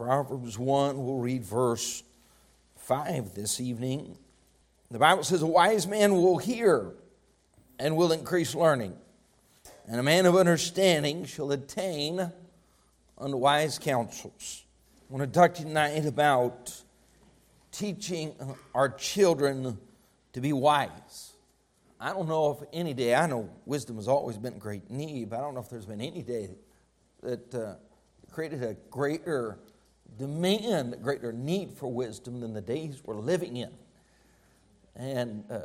Proverbs 1, we'll read verse 5 this evening. The Bible says, A wise man will hear and will increase learning, and a man of understanding shall attain unto wise counsels. I want to talk tonight about teaching our children to be wise. I don't know if any day, I know wisdom has always been a great need, but I don't know if there's been any day that uh, created a greater demand, greater need for wisdom than the days we're living in. And uh,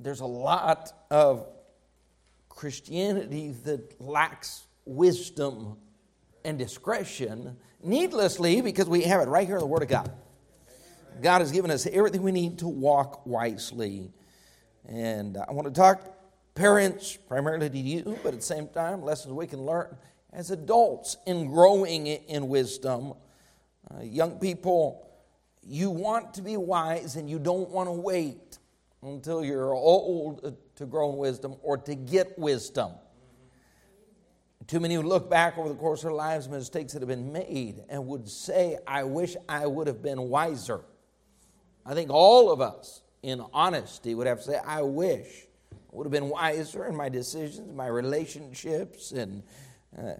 there's a lot of Christianity that lacks wisdom and discretion needlessly because we have it right here in the Word of God. God has given us everything we need to walk wisely. And I want to talk parents primarily to you, but at the same time, lessons we can learn as adults in growing in wisdom. Uh, young people, you want to be wise and you don't want to wait until you're old to grow in wisdom or to get wisdom. Too many would look back over the course of their lives, mistakes that have been made, and would say, I wish I would have been wiser. I think all of us, in honesty, would have to say, I wish I would have been wiser in my decisions, my relationships, and uh,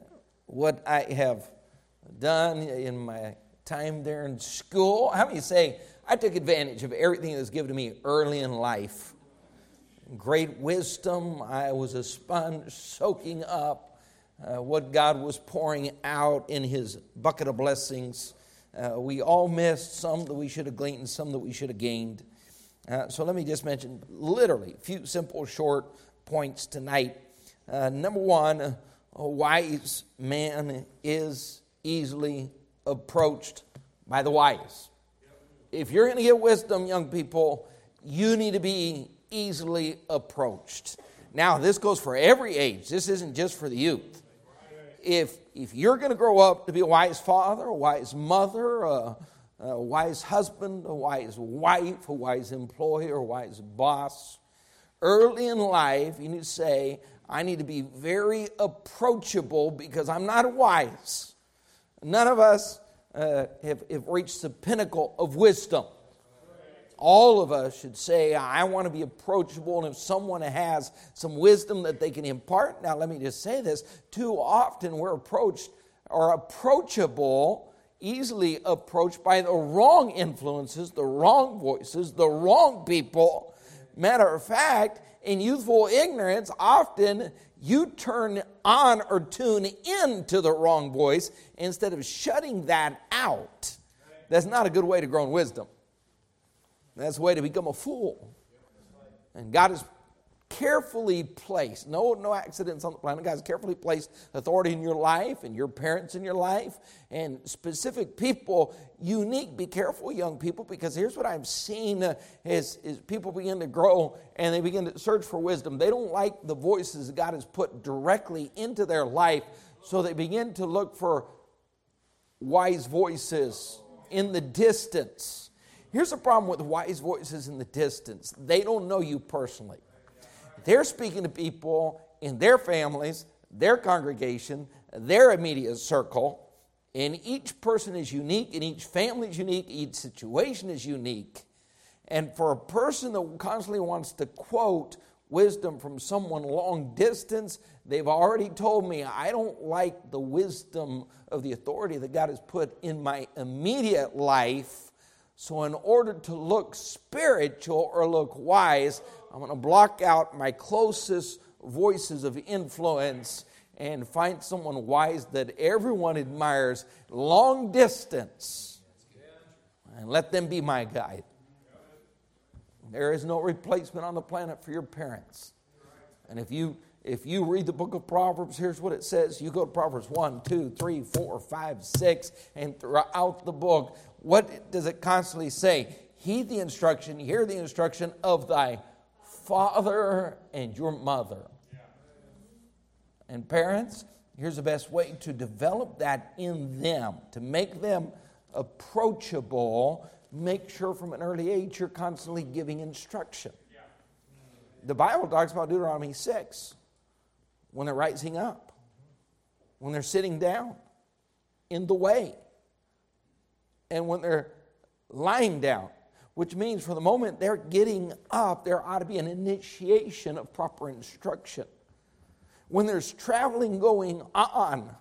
what I have done in my time there in school. How many say, I took advantage of everything that was given to me early in life? Great wisdom. I was a sponge soaking up uh, what God was pouring out in His bucket of blessings. Uh, we all missed some that we should have gleaned, and some that we should have gained. Uh, so let me just mention literally a few simple, short points tonight. Uh, number one, a wise man is easily approached by the wise. If you're going to get wisdom, young people, you need to be easily approached. Now, this goes for every age. This isn't just for the youth. If if you're going to grow up to be a wise father, a wise mother, a, a wise husband, a wise wife, a wise employer, a wise boss, early in life, you need to say, I need to be very approachable because I'm not wise. None of us uh, have, have reached the pinnacle of wisdom all of us should say, I want to be approachable. And if someone has some wisdom that they can impart, now let me just say this too often we're approached or approachable, easily approached by the wrong influences, the wrong voices, the wrong people. Matter of fact, in youthful ignorance, often you turn on or tune into the wrong voice instead of shutting that out. That's not a good way to grow in wisdom. That's the way to become a fool. And God has carefully placed, no, no accidents on the planet. God's carefully placed authority in your life and your parents in your life and specific people, unique. Be careful, young people, because here's what I've seen uh, is, is people begin to grow and they begin to search for wisdom. They don't like the voices God has put directly into their life, so they begin to look for wise voices in the distance Here's the problem with wise voices in the distance they don't know you personally. They're speaking to people in their families, their congregation, their immediate circle, and each person is unique, and each family is unique, each situation is unique. And for a person that constantly wants to quote wisdom from someone long distance, they've already told me I don't like the wisdom of the authority that God has put in my immediate life so, in order to look spiritual or look wise, I'm going to block out my closest voices of influence and find someone wise that everyone admires long distance and let them be my guide. There is no replacement on the planet for your parents. And if you if you read the book of Proverbs, here's what it says. You go to Proverbs 1, 2, 3, 4, 5, 6, and throughout the book, what does it constantly say? Heed the instruction, hear the instruction of thy father and your mother. And parents, here's the best way to develop that in them, to make them approachable. Make sure from an early age you're constantly giving instruction. The Bible talks about Deuteronomy 6 when they're rising up, when they're sitting down, in the way and when they're lying down, which means for the moment they're getting up, there ought to be an initiation of proper instruction. When there's traveling going on,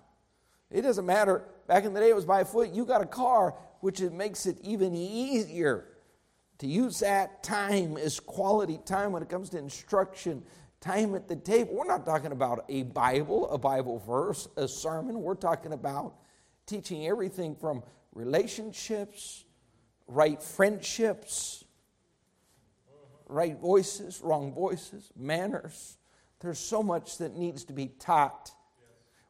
it doesn't matter. Back in the day, it was by foot. You got a car, which it makes it even easier to use that time as quality time when it comes to instruction, time at the table. We're not talking about a Bible, a Bible verse, a sermon. We're talking about teaching everything from relationships, right friendships, right voices, wrong voices, manners. There's so much that needs to be taught.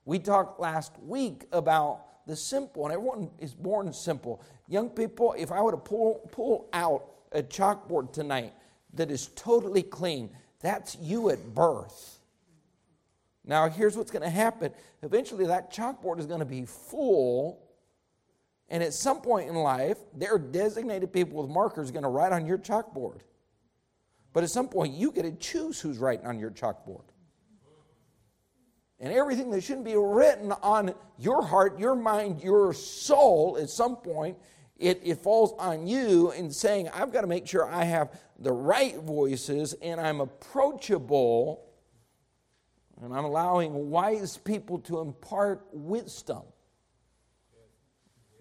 We talked last week about the simple, and everyone is born simple. Young people, if I were to pull, pull out a chalkboard tonight that is totally clean, that's you at birth. Now, here's what's going to happen. Eventually, that chalkboard is going to be full, and at some point in life, there are designated people with markers going to write on your chalkboard. But at some point, you get to choose who's writing on your chalkboard. And everything that shouldn't be written on your heart, your mind, your soul, at some point, it, it falls on you in saying, I've got to make sure I have the right voices and I'm approachable and I'm allowing wise people to impart wisdom.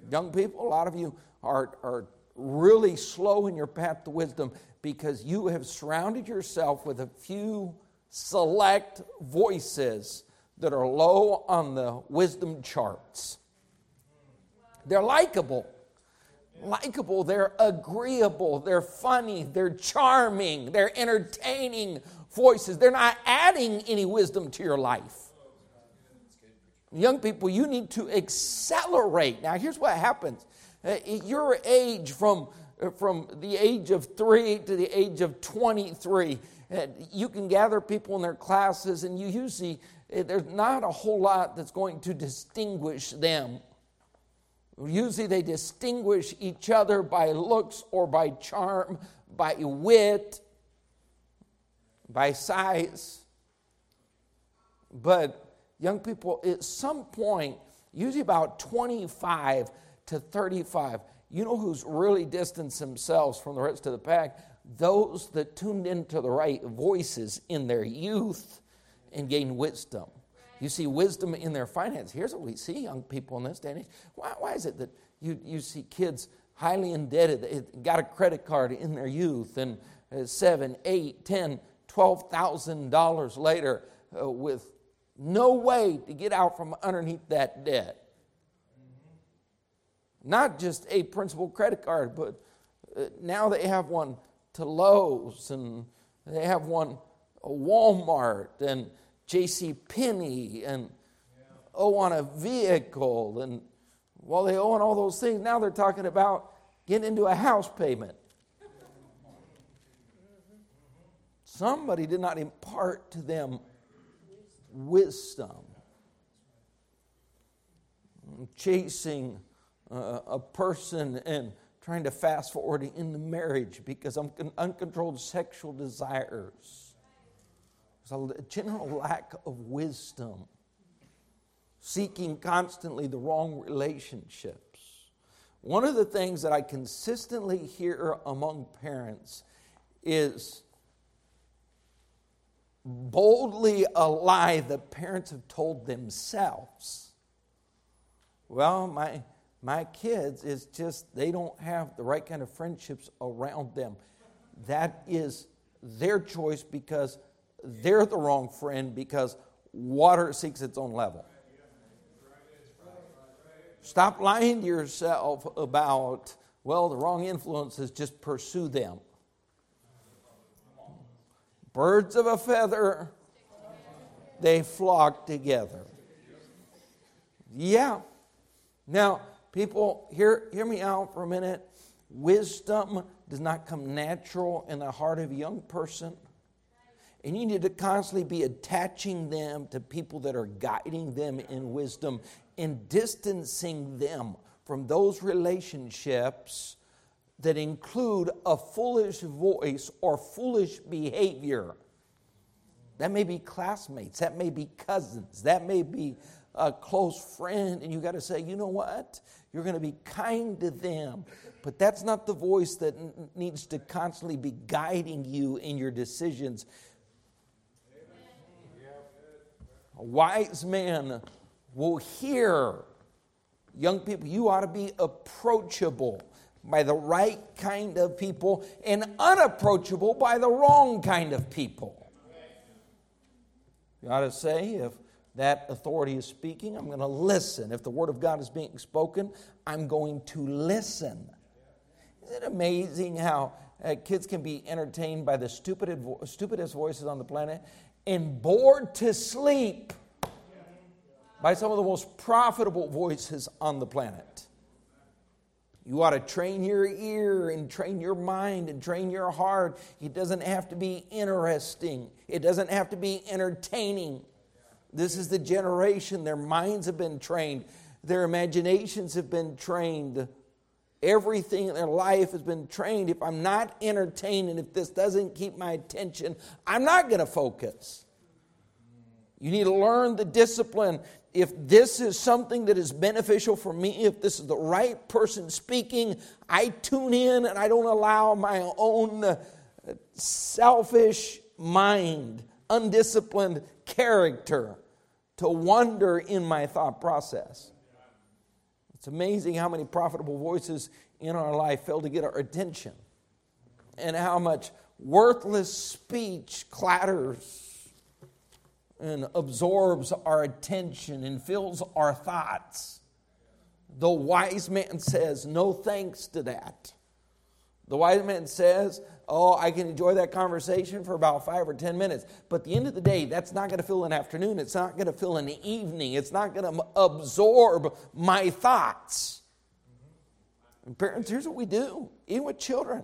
Young people, a lot of you are, are really slow in your path to wisdom because you have surrounded yourself with a few select voices that are low on the wisdom charts. They're likable likable, they're agreeable, they're funny, they're charming, they're entertaining voices. They're not adding any wisdom to your life. Young people, you need to accelerate. Now, here's what happens at your age, from, from the age of three to the age of 23, uh, you can gather people in their classes, and you usually, uh, there's not a whole lot that's going to distinguish them Usually they distinguish each other by looks or by charm, by wit, by size. But young people, at some point, usually about 25 to 35, you know who's really distanced themselves from the rest of the pack? Those that tuned into the right voices in their youth and gained wisdom. You see wisdom in their finance. Here's what we see young people in this day and age. Why, why is it that you, you see kids highly indebted, got a credit card in their youth, and uh, seven, eight, ten, twelve thousand dollars later uh, with no way to get out from underneath that debt? Not just a principal credit card, but uh, now they have one to Lowe's and they have one Walmart and J.C. Penney and owe on a vehicle and while they owe on all those things, now they're talking about getting into a house payment. Somebody did not impart to them wisdom. Chasing uh, a person and trying to fast forward into marriage because of uncontrolled sexual desires there's a general lack of wisdom, seeking constantly the wrong relationships. One of the things that I consistently hear among parents is boldly a lie that parents have told themselves. Well, my, my kids is just, they don't have the right kind of friendships around them. That is their choice because they're the wrong friend because water seeks its own level. Stop lying to yourself about, well, the wrong influences, just pursue them. Birds of a feather, they flock together. Yeah. Now, people, hear, hear me out for a minute. Wisdom does not come natural in the heart of a young person. And you need to constantly be attaching them to people that are guiding them in wisdom and distancing them from those relationships that include a foolish voice or foolish behavior. That may be classmates, that may be cousins, that may be a close friend, and you got to say, you know what? You're going to be kind to them. But that's not the voice that n- needs to constantly be guiding you in your decisions. A wise man will hear. Young people, you ought to be approachable by the right kind of people and unapproachable by the wrong kind of people. You ought to say, if that authority is speaking, I'm going to listen. If the word of God is being spoken, I'm going to listen. Isn't it amazing how uh, kids can be entertained by the stupidest, stupidest voices on the planet and bored to sleep by some of the most profitable voices on the planet? You ought to train your ear and train your mind and train your heart. It doesn't have to be interesting, it doesn't have to be entertaining. This is the generation, their minds have been trained, their imaginations have been trained. Everything in their life has been trained. If I'm not entertained and if this doesn't keep my attention, I'm not going to focus. You need to learn the discipline. If this is something that is beneficial for me, if this is the right person speaking, I tune in and I don't allow my own uh, selfish mind, undisciplined character to wander in my thought process. It's amazing how many profitable voices in our life fail to get our attention and how much worthless speech clatters and absorbs our attention and fills our thoughts. The wise man says, No thanks to that. The wise man says, Oh, I can enjoy that conversation for about five or 10 minutes. But at the end of the day, that's not going to fill an afternoon. It's not going to fill an evening. It's not going to absorb my thoughts. And parents, here's what we do, even with children.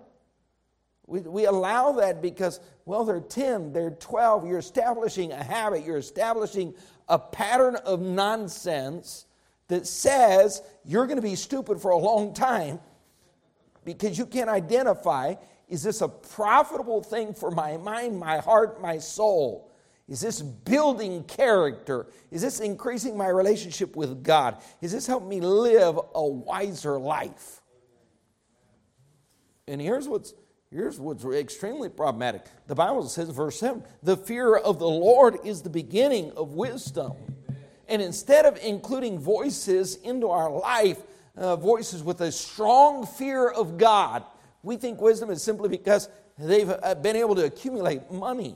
We, we allow that because, well, they're 10, they're 12. You're establishing a habit, you're establishing a pattern of nonsense that says you're going to be stupid for a long time because you can't identify is this a profitable thing for my mind, my heart, my soul? Is this building character? Is this increasing my relationship with God? Is this helping me live a wiser life? And here's what's here's what's extremely problematic. The Bible says, verse 7, the fear of the Lord is the beginning of wisdom. And instead of including voices into our life, uh, voices with a strong fear of God, we think wisdom is simply because they've uh, been able to accumulate money.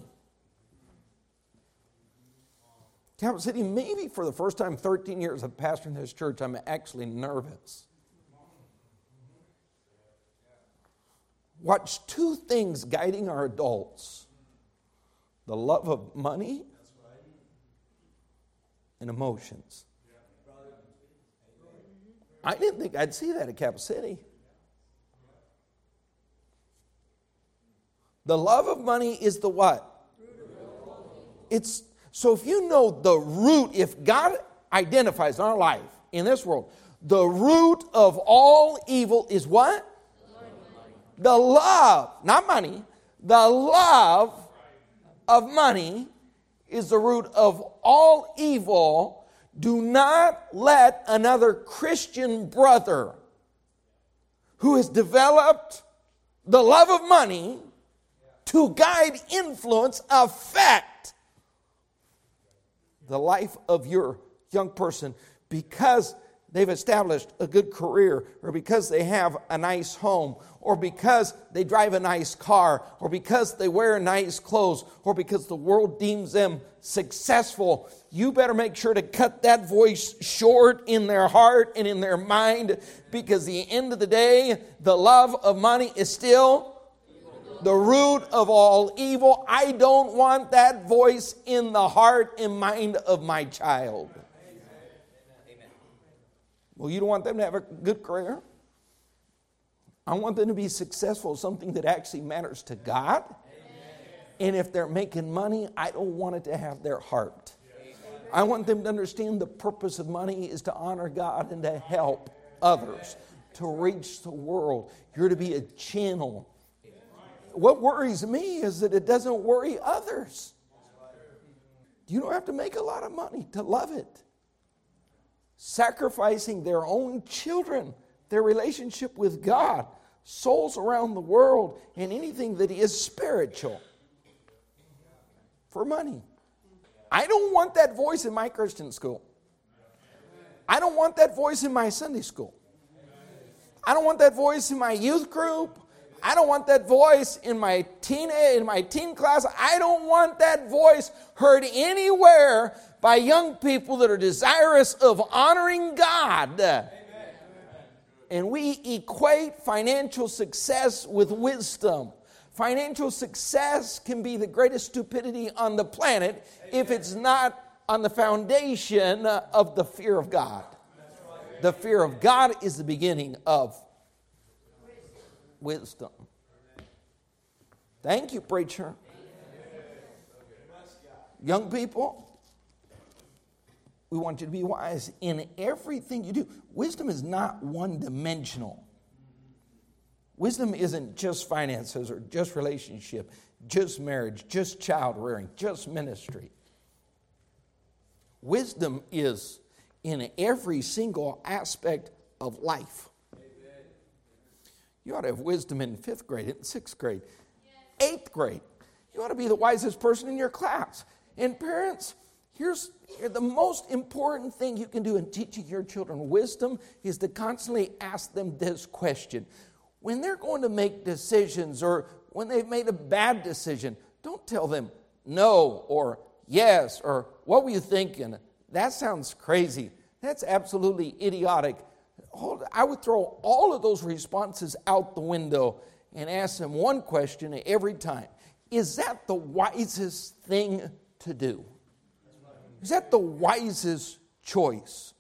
Capital City, maybe for the first time 13 years of pastoring this church, I'm actually nervous. Watch two things guiding our adults the love of money and emotions. I didn't think I'd see that at Capital City. The love of money is the what? It's so if you know the root, if God identifies in our life in this world, the root of all evil is what? The love, not money, the love of money is the root of all evil. Do not let another Christian brother who has developed the love of money to guide, influence, affect the life of your young person because they've established a good career, or because they have a nice home, or because they drive a nice car, or because they wear nice clothes, or because the world deems them successful, you better make sure to cut that voice short in their heart and in their mind because the end of the day, the love of money is still the root of all evil. I don't want that voice in the heart and mind of my child. Well, you don't want them to have a good career? I want them to be successful, something that actually matters to God. And if they're making money, I don't want it to have their heart. I want them to understand the purpose of money is to honor God and to help others, to reach the world. You're to be a channel what worries me is that it doesn't worry others. You don't have to make a lot of money to love it. Sacrificing their own children, their relationship with God, souls around the world, and anything that is spiritual for money. I don't want that voice in my Christian school. I don't want that voice in my Sunday school. I don't want that voice in my youth group. I don't want that voice in my teen in my teen class. I don't want that voice heard anywhere by young people that are desirous of honoring God. Amen. And we equate financial success with wisdom. Financial success can be the greatest stupidity on the planet if it's not on the foundation of the fear of God. The fear of God is the beginning of wisdom. Thank you, preacher. Young people, we want you to be wise in everything you do. Wisdom is not one dimensional. Wisdom isn't just finances or just relationship, just marriage, just child rearing, just ministry. Wisdom is in every single aspect of life. You ought to have wisdom in fifth grade, in sixth grade, eighth grade. You ought to be the wisest person in your class. And parents, here's the most important thing you can do in teaching your children wisdom is to constantly ask them this question. When they're going to make decisions or when they've made a bad decision, don't tell them no or yes, or what were you thinking? That sounds crazy. That's absolutely idiotic. I would throw all of those responses out the window and ask them one question every time Is that the wisest thing to do? Is that the wisest choice?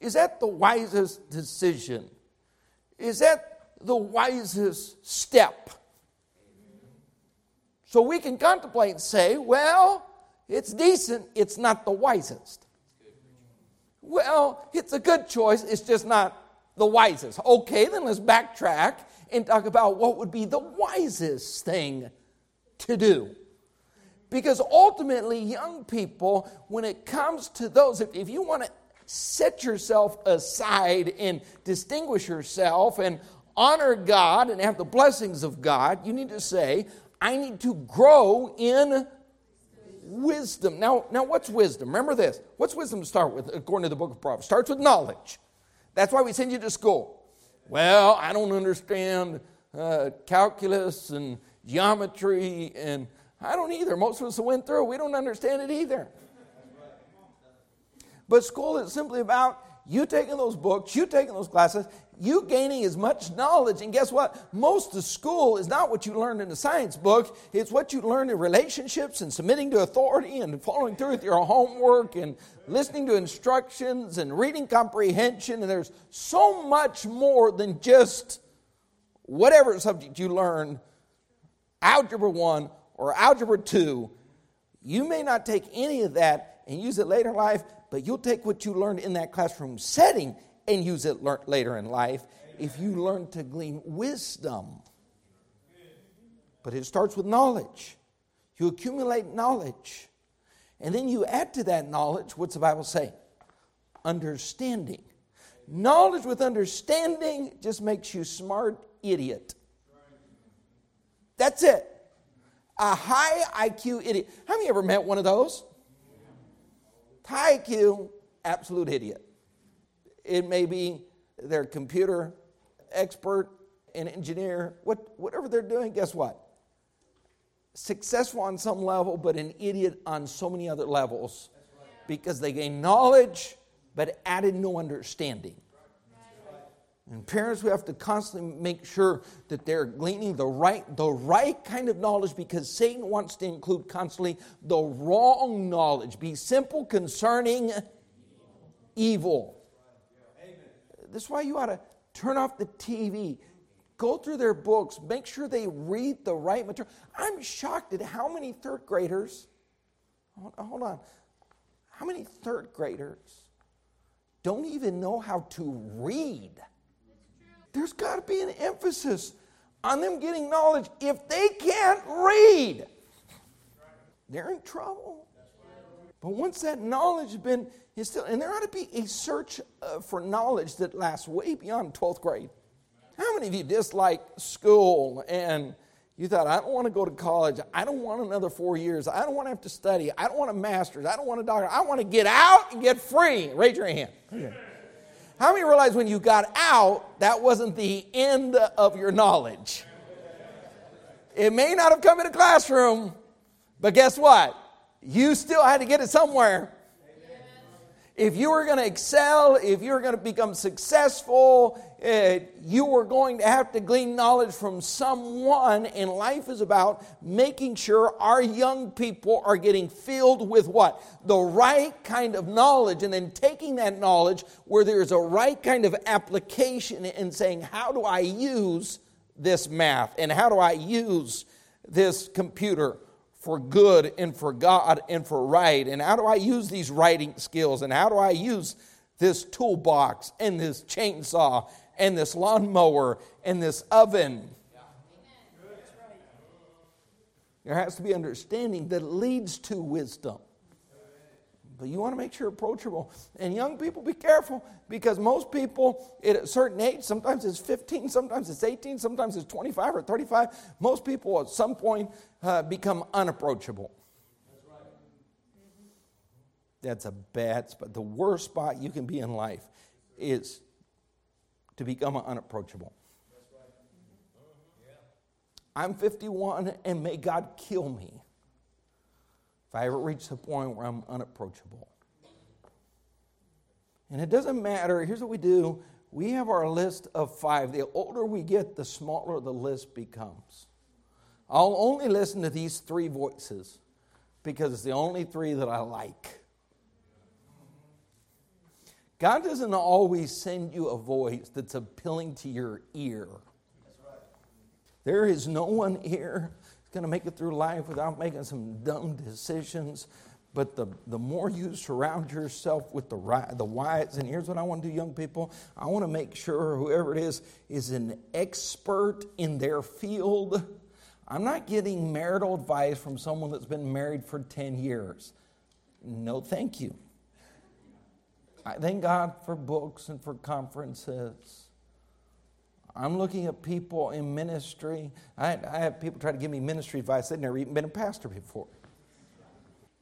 Is that the wisest decision? Is that the wisest step? So we can contemplate and say, well, it's decent, it's not the wisest. Well, it's a good choice, it's just not the wisest. Okay, then let's backtrack and talk about what would be the wisest thing to do. Because ultimately, young people, when it comes to those, if, if you want to set yourself aside and distinguish yourself and honor God and have the blessings of God, you need to say, I need to grow in wisdom. Now, now what's wisdom? Remember this. What's wisdom to start with, according to the book of Proverbs? Starts with knowledge. That's why we send you to school. Well, I don't understand uh, calculus and geometry, and I don't either. Most of us who went through, we don't understand it either. But school is simply about you taking those books, you taking those classes, you gaining as much knowledge. And guess what? Most of school is not what you learned in the science book, it's what you learn in relationships and submitting to authority and following through with your homework and listening to instructions and reading comprehension. And there's so much more than just whatever subject you learn algebra 1 or algebra 2. You may not take any of that and use it later in life, but you'll take what you learned in that classroom setting and use it later in life if you learn to glean wisdom. But it starts with knowledge. You accumulate knowledge. And then you add to that knowledge, what's the Bible say? Understanding. Knowledge with understanding just makes you smart idiot. That's it. A high IQ idiot. Have you ever met one of those? High IQ, absolute idiot. It may be their computer expert, an engineer, what, whatever they're doing, guess what? Successful on some level, but an idiot on so many other levels because they gain knowledge but added no understanding. And parents, we have to constantly make sure that they're gleaning the right, the right kind of knowledge because Satan wants to include constantly the wrong knowledge. Be simple concerning evil. This is why you ought to turn off the TV, go through their books, make sure they read the right material. I'm shocked at how many third graders, hold on, how many third graders don't even know how to read? There's got to be an emphasis on them getting knowledge. If they can't read, they're in trouble. But once that knowledge has been instilled, and there ought to be a search uh, for knowledge that lasts way beyond 12th grade. How many of you dislike school and you thought, I don't want to go to college. I don't want another four years. I don't want to have to study. I don't want a master's. I don't want a doctor. I want to get out and get free. Raise your hand. Okay. How many realize when you got out, that wasn't the end of your knowledge? It may not have come in a classroom, but guess what? You still had to get it somewhere. If you were going to excel, if you were going to become successful, uh, you were going to have to glean knowledge from someone, and life is about making sure our young people are getting filled with what? The right kind of knowledge, and then taking that knowledge where there's a right kind of application and saying, How do I use this math? And how do I use this computer? for good and for God and for right? And how do I use these writing skills? And how do I use this toolbox and this chainsaw and this lawnmower and this oven? There has to be understanding that leads to wisdom. But you want to make sure approachable. And young people, be careful because most people at a certain age, sometimes it's 15, sometimes it's 18, sometimes it's 25 or 35, most people at some point uh, become unapproachable. That's right. That's a bad spot. The worst spot you can be in life is to become unapproachable. Mm-hmm. I'm 51 and may God kill me if I ever reach the point where I'm unapproachable. And it doesn't matter, here's what we do we have our list of five. The older we get, the smaller the list becomes. I'll only listen to these three voices because it's the only three that I like. God doesn't always send you a voice that's appealing to your ear. There is no one here that's going to make it through life without making some dumb decisions. But the, the more you surround yourself with the, right, the wise, and here's what I want to do, young people I want to make sure whoever it is is an expert in their field. I'm not getting marital advice from someone that's been married for 10 years. No, thank you. I thank God for books and for conferences. I'm looking at people in ministry. I, I, have people try to give me ministry advice. They've never even been a pastor before.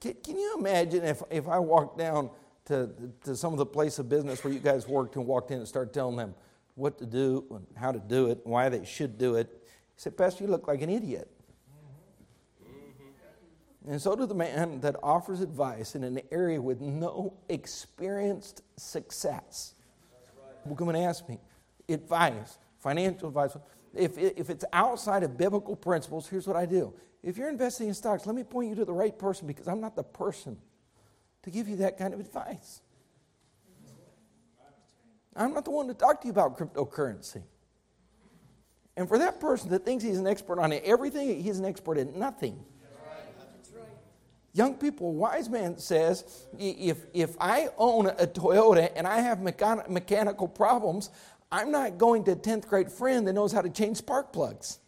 Can, can you imagine if, if I walked down to, to some of the place of business where you guys worked and walked in and started telling them what to do and how to do it and why they should do it? He said, Pastor, you look like an idiot. And so does the man that offers advice in an area with no experienced success. Will come and ask me advice financial advice. If, if it's outside of biblical principles, here's what I do. If you're investing in stocks, let me point you to the right person because I'm not the person to give you that kind of advice. I'm not the one to talk to you about cryptocurrency. And for that person that thinks he's an expert on everything, he's an expert in nothing. Young people, wise man says, if, if I own a Toyota and I have mechan- mechanical problems, I'm not going to a 10th grade friend that knows how to change spark plugs.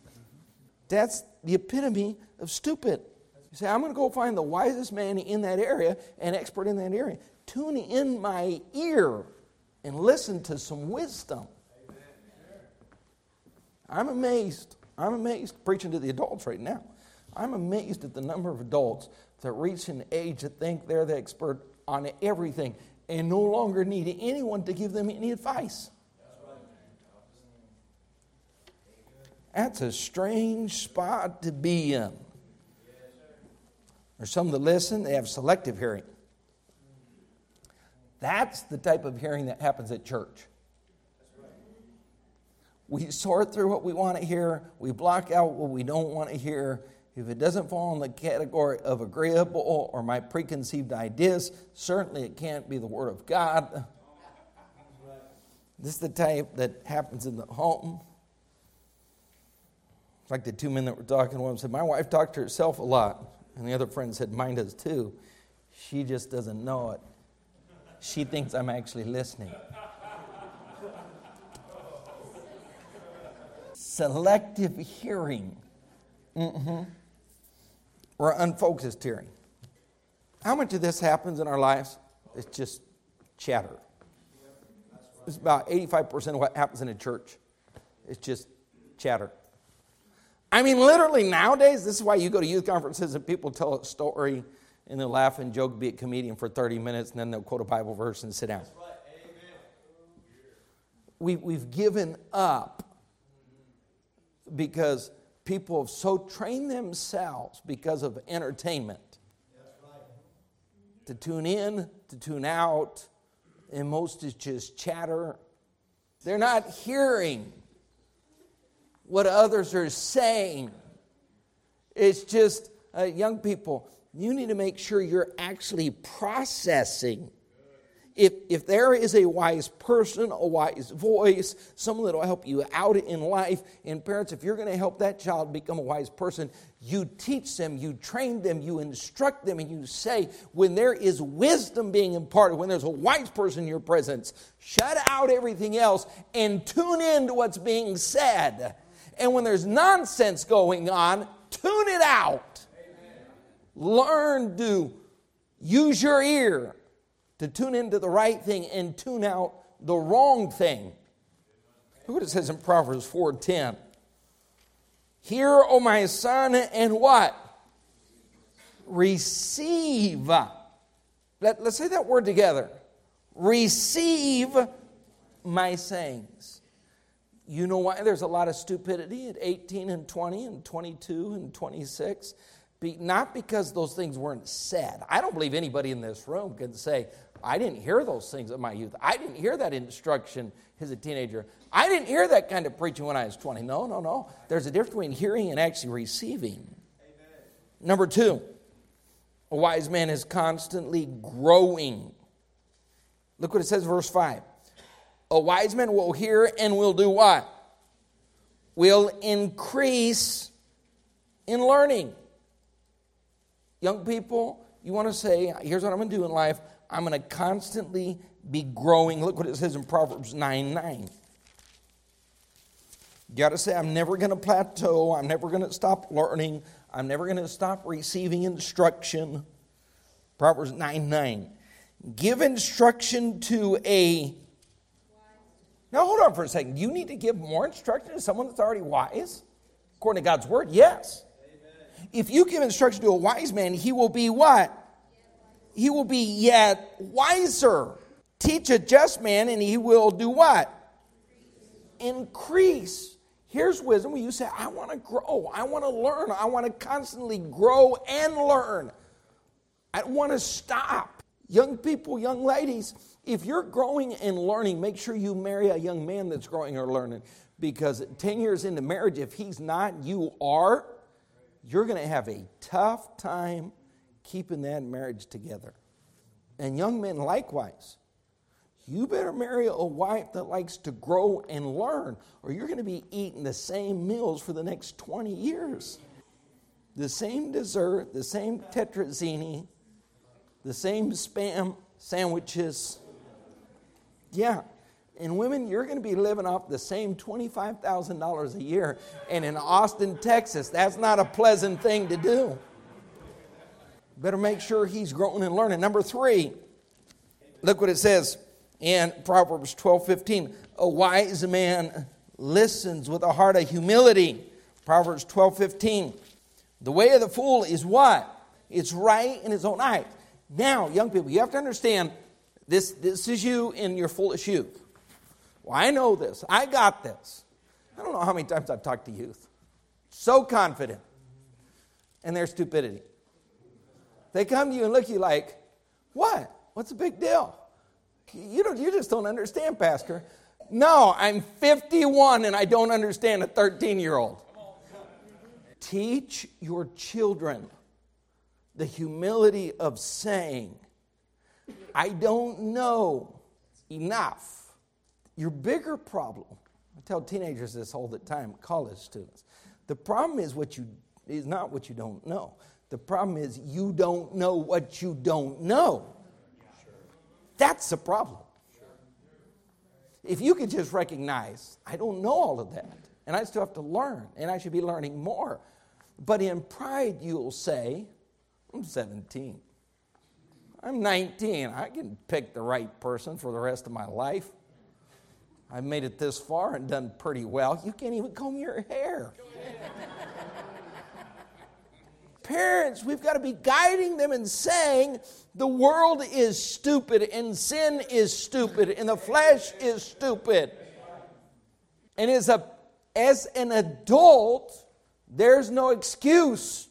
That's the epitome of stupid. You say, I'm going to go find the wisest man in that area, an expert in that area. Tune in my ear and listen to some wisdom. I'm amazed. I'm amazed, preaching to the adults right now. I'm amazed at the number of adults that reach an age that think they're the expert on everything and no longer need anyone to give them any advice. That's a strange spot to be in. There's some that listen, they have selective hearing. That's the type of hearing that happens at church. We sort through what we want to hear, we block out what we don't want to hear. If it doesn't fall in the category of agreeable or my preconceived ideas, certainly it can't be the Word of God. This is the type that happens in the home like the two men that were talking, one said, My wife talked to herself a lot. And the other friend said, Mine does too. She just doesn't know it. She thinks I'm actually listening. Selective hearing. Mm-hmm. Or unfocused hearing. How much of this happens in our lives? It's just chatter. It's about 85% of what happens in a church. It's just chatter. I mean, literally nowadays, this is why you go to youth conferences and people tell a story and they'll laugh and joke, be a comedian for 30 minutes, and then they'll quote a Bible verse and sit down. We, we've given up because people have so trained themselves because of entertainment to tune in, to tune out, and most is just chatter. They're not hearing what others are saying. It's just, uh, young people, you need to make sure you're actually processing if, if there is a wise person, a wise voice, someone that will help you out in life, and parents, if you're going to help that child become a wise person, you teach them, you train them, you instruct them, and you say, when there is wisdom being imparted, when there's a wise person in your presence, shut out everything else and tune in to what's being said. And when there's nonsense going on, tune it out. Amen. Learn to use your ear to tune into the right thing and tune out the wrong thing. Look what it says in Proverbs 4:10. Hear, O my son, and what? Receive. Let, let's say that word together. Receive my sayings. You know why there's a lot of stupidity at 18 and 20 and 22 and 26? Be, not because those things weren't said. I don't believe anybody in this room can say, I didn't hear those things in my youth. I didn't hear that instruction as a teenager. I didn't hear that kind of preaching when I was 20. No, no, no. There's a difference between hearing and actually receiving. Amen. Number two, a wise man is constantly growing. Look what it says, verse 5. A wise man will hear and will do what? Will increase in learning. Young people, you want to say, here's what I'm going to do in life I'm going to constantly be growing. Look what it says in Proverbs 9 9. You got to say, I'm never going to plateau. I'm never going to stop learning. I'm never going to stop receiving instruction. Proverbs 9 9. Give instruction to a. Now, hold on for a second. You need to give more instruction to someone that's already wise? According to God's word, yes. Amen. If you give instruction to a wise man, he will be what? He will be yet wiser. Teach a just man, and he will do what? Increase. Here's wisdom you say, I want to grow, I want to learn, I want to constantly grow and learn. I don't want to stop. Young people, young ladies, if you're growing and learning, make sure you marry a young man that's growing or learning. Because 10 years into marriage, if he's not, you are, you're going to have a tough time keeping that marriage together. And young men, likewise. You better marry a wife that likes to grow and learn, or you're going to be eating the same meals for the next 20 years. The same dessert, the same tetrazzini, the same spam sandwiches. Yeah. And women, you're going to be living off the same $25,000 a year. And in Austin, Texas, that's not a pleasant thing to do. Better make sure he's growing and learning. Number three, look what it says in Proverbs 12 15. A wise man listens with a heart of humility. Proverbs 12 15. The way of the fool is what? It's right in his own eyes. Now, young people, you have to understand this, this is you in your foolish youth. Well, I know this. I got this. I don't know how many times I've talked to youth. So confident. And their stupidity. They come to you and look at you like, what? What's the big deal? You, don't, you just don't understand, Pastor. No, I'm 51 and I don't understand a 13 year old. Teach your children the humility of saying, I don't know enough. Your bigger problem, I tell teenagers this all the time, college students. The problem is what you is not what you don't know. The problem is you don't know what you don't know. That's the problem. If you could just recognize, I don't know all of that, and I still have to learn, and I should be learning more. But in pride, you'll say, I'm 17. I'm 19. I can pick the right person for the rest of my life. I've made it this far and done pretty well. You can't even comb your hair. Parents, we've got to be guiding them and saying the world is stupid and sin is stupid and the flesh is stupid. And as, a, as an adult, there's no excuse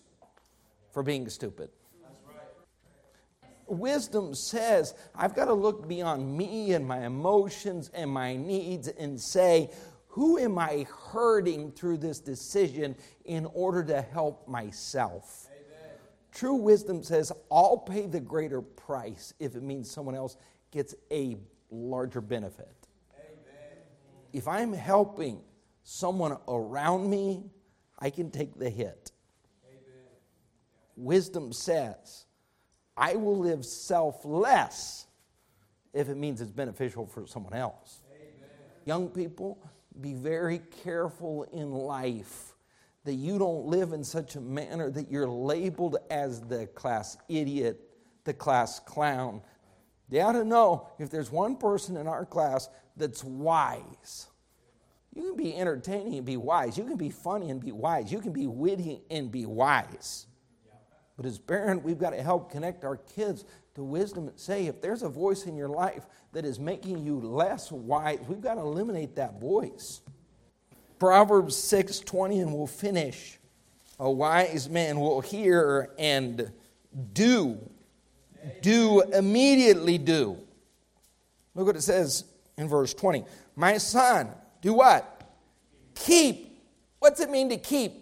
for being stupid. Wisdom says, I've got to look beyond me and my emotions and my needs and say, who am I hurting through this decision in order to help myself? Amen. True wisdom says, I'll pay the greater price if it means someone else gets a larger benefit. Amen. If I'm helping someone around me, I can take the hit. Amen. Wisdom says, I will live selfless if it means it's beneficial for someone else. Amen. Young people, be very careful in life that you don't live in such a manner that you're labeled as the class idiot, the class clown. They ought to know if there's one person in our class that's wise. You can be entertaining and be wise. You can be funny and be wise. You can be witty and be wise. But as parents, we've got to help connect our kids to wisdom and say if there's a voice in your life that is making you less wise, we've got to eliminate that voice. Proverbs 6:20 and we'll finish. A wise man will hear and do. Do immediately do. Look what it says in verse 20. My son, do what? Keep. What's it mean to keep?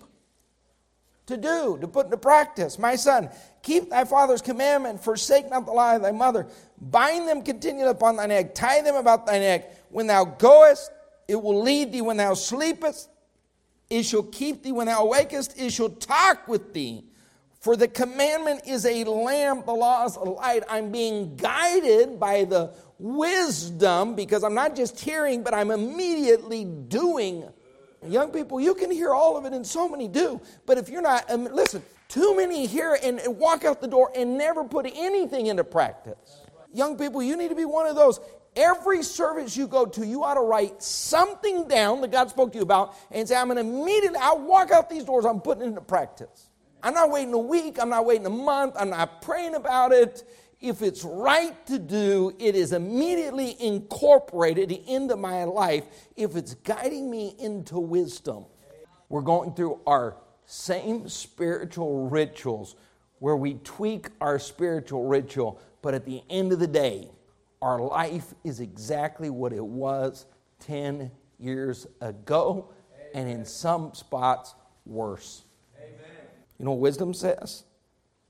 to do, to put into practice. My son, keep thy father's commandment, forsake not the lie of thy mother. Bind them continually upon thy neck, tie them about thy neck. When thou goest, it will lead thee. When thou sleepest, it shall keep thee. When thou awakest, it shall talk with thee. For the commandment is a lamp, the law is a light. I'm being guided by the wisdom because I'm not just hearing, but I'm immediately doing Young people, you can hear all of it, and so many do. But if you're not, um, listen, too many hear and, and walk out the door and never put anything into practice. Young people, you need to be one of those. Every service you go to, you ought to write something down that God spoke to you about and say, I'm going to immediately, I'll walk out these doors, I'm putting it into practice. I'm not waiting a week, I'm not waiting a month, I'm not praying about it if it's right to do, it is immediately incorporated into my life if it's guiding me into wisdom. We're going through our same spiritual rituals where we tweak our spiritual ritual, but at the end of the day, our life is exactly what it was 10 years ago, and in some spots, worse. Amen. You know what wisdom says?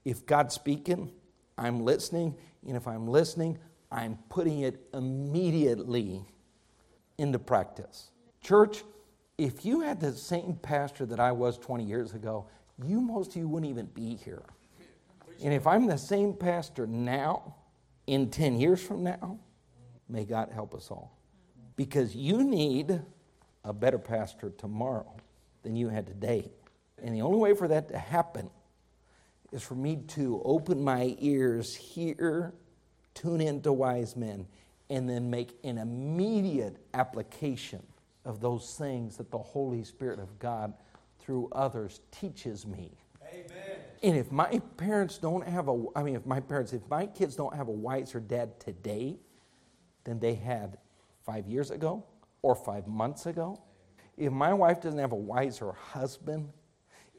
If God's speaking, I'm listening, and if I'm listening, I'm putting it immediately into practice. Church, if you had the same pastor that I was 20 years ago, you most of you wouldn't even be here. And if I'm the same pastor now, in 10 years from now, may God help us all. Because you need a better pastor tomorrow than you had today. And the only way for that to happen is for me to open my ears, hear, tune into wise men, and then make an immediate application of those things that the Holy Spirit of God through others teaches me. Amen. And if my parents don't have a, I mean, if my parents, if my kids don't have a wiser dad today than they had five years ago or five months ago, if my wife doesn't have a wiser husband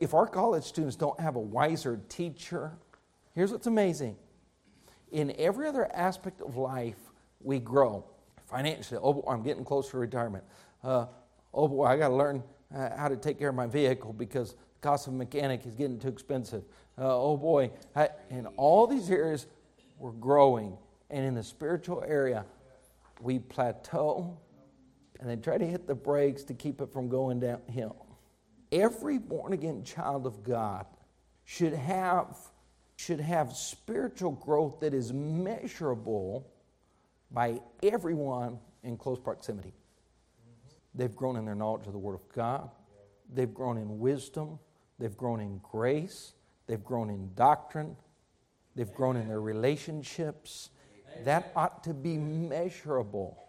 if our college students don't have a wiser teacher, here's what's amazing. In every other aspect of life, we grow. Financially, oh, boy, I'm getting close to retirement. Uh, oh boy, I got to learn uh, how to take care of my vehicle because the cost of a mechanic is getting too expensive. Uh, oh boy, I, in all these areas, we're growing. And in the spiritual area, we plateau and then try to hit the brakes to keep it from going downhill every born again child of God should have, should have spiritual growth that is measurable by everyone in close proximity. They've grown in their knowledge of the Word of God, they've grown in wisdom, they've grown in grace, they've grown in doctrine. They've grown in their relationships. That ought to be measurable.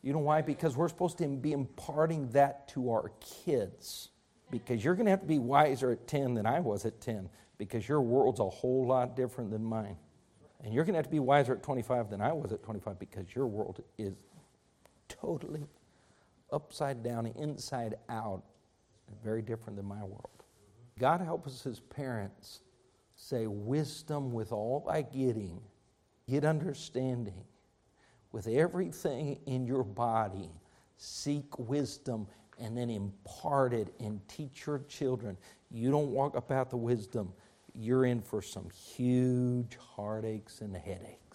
You know why? Because we're supposed to be imparting that to our kids. Because you're going to have to be wiser at 10 than I was at 10, because your world's a whole lot different than mine. And you're going to have to be wiser at 25 than I was at 25, because your world is totally upside down, inside out, very different than my world. God help us as parents say, Wisdom with all thy getting, get understanding. With everything in your body, seek wisdom and then impart it and teach your children. You don't walk about the wisdom, you're in for some huge heartaches and headaches.